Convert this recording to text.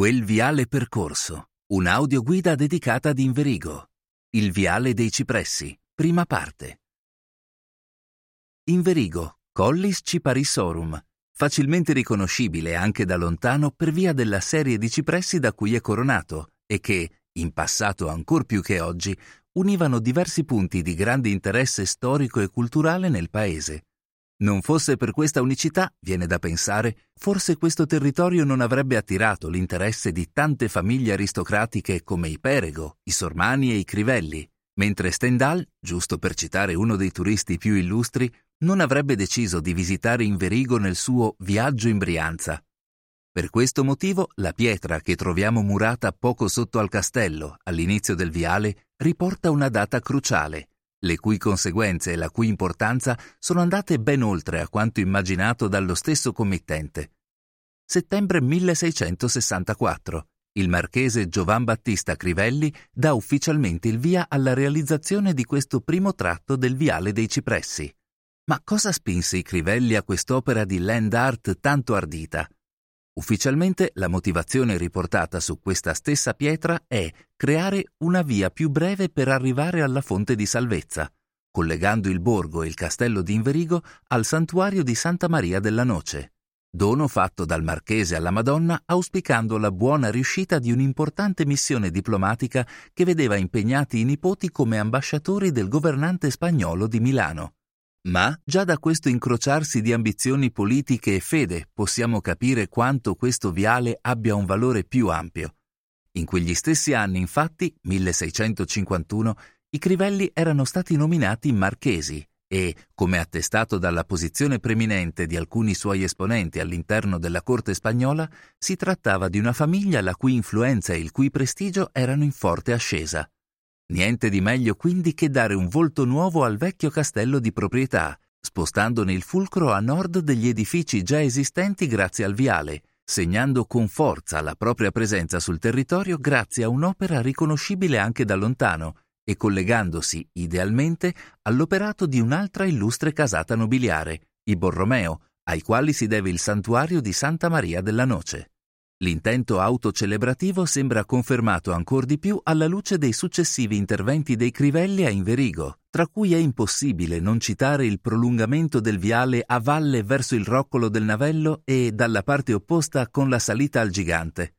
Quel viale percorso, un'audioguida dedicata ad Inverigo. Il viale dei cipressi, prima parte. Inverigo, Collis ciparissorum, facilmente riconoscibile anche da lontano per via della serie di cipressi da cui è coronato e che, in passato ancor più che oggi, univano diversi punti di grande interesse storico e culturale nel paese. Non fosse per questa unicità, viene da pensare, forse questo territorio non avrebbe attirato l'interesse di tante famiglie aristocratiche come i Perego, i Sormani e i Crivelli, mentre Stendhal, giusto per citare uno dei turisti più illustri, non avrebbe deciso di visitare Inverigo nel suo Viaggio in Brianza. Per questo motivo la pietra che troviamo murata poco sotto al castello, all'inizio del viale, riporta una data cruciale, le cui conseguenze e la cui importanza sono andate ben oltre a quanto immaginato dallo stesso committente. Settembre 1664. Il marchese Giovan Battista Crivelli dà ufficialmente il via alla realizzazione di questo primo tratto del Viale dei Cipressi. Ma cosa spinse i Crivelli a quest'opera di land art tanto ardita? Ufficialmente la motivazione riportata su questa stessa pietra è creare una via più breve per arrivare alla fonte di salvezza, collegando il borgo e il castello di Inverigo al santuario di Santa Maria della Noce, dono fatto dal marchese alla Madonna auspicando la buona riuscita di un'importante missione diplomatica che vedeva impegnati i nipoti come ambasciatori del governante spagnolo di Milano. Ma già da questo incrociarsi di ambizioni politiche e fede possiamo capire quanto questo viale abbia un valore più ampio. In quegli stessi anni, infatti, 1651, i Crivelli erano stati nominati marchesi e, come attestato dalla posizione preminente di alcuni suoi esponenti all'interno della corte spagnola, si trattava di una famiglia la cui influenza e il cui prestigio erano in forte ascesa. Niente di meglio quindi che dare un volto nuovo al vecchio castello di proprietà, spostandone il fulcro a nord degli edifici già esistenti grazie al viale, segnando con forza la propria presenza sul territorio grazie a un'opera riconoscibile anche da lontano e collegandosi, idealmente, all'operato di un'altra illustre casata nobiliare, i Borromeo, ai quali si deve il santuario di Santa Maria della Noce. L'intento autocelebrativo sembra confermato ancor di più alla luce dei successivi interventi dei Crivelli a Inverigo, tra cui è impossibile non citare il prolungamento del viale a valle verso il roccolo del Navello e dalla parte opposta con la salita al Gigante.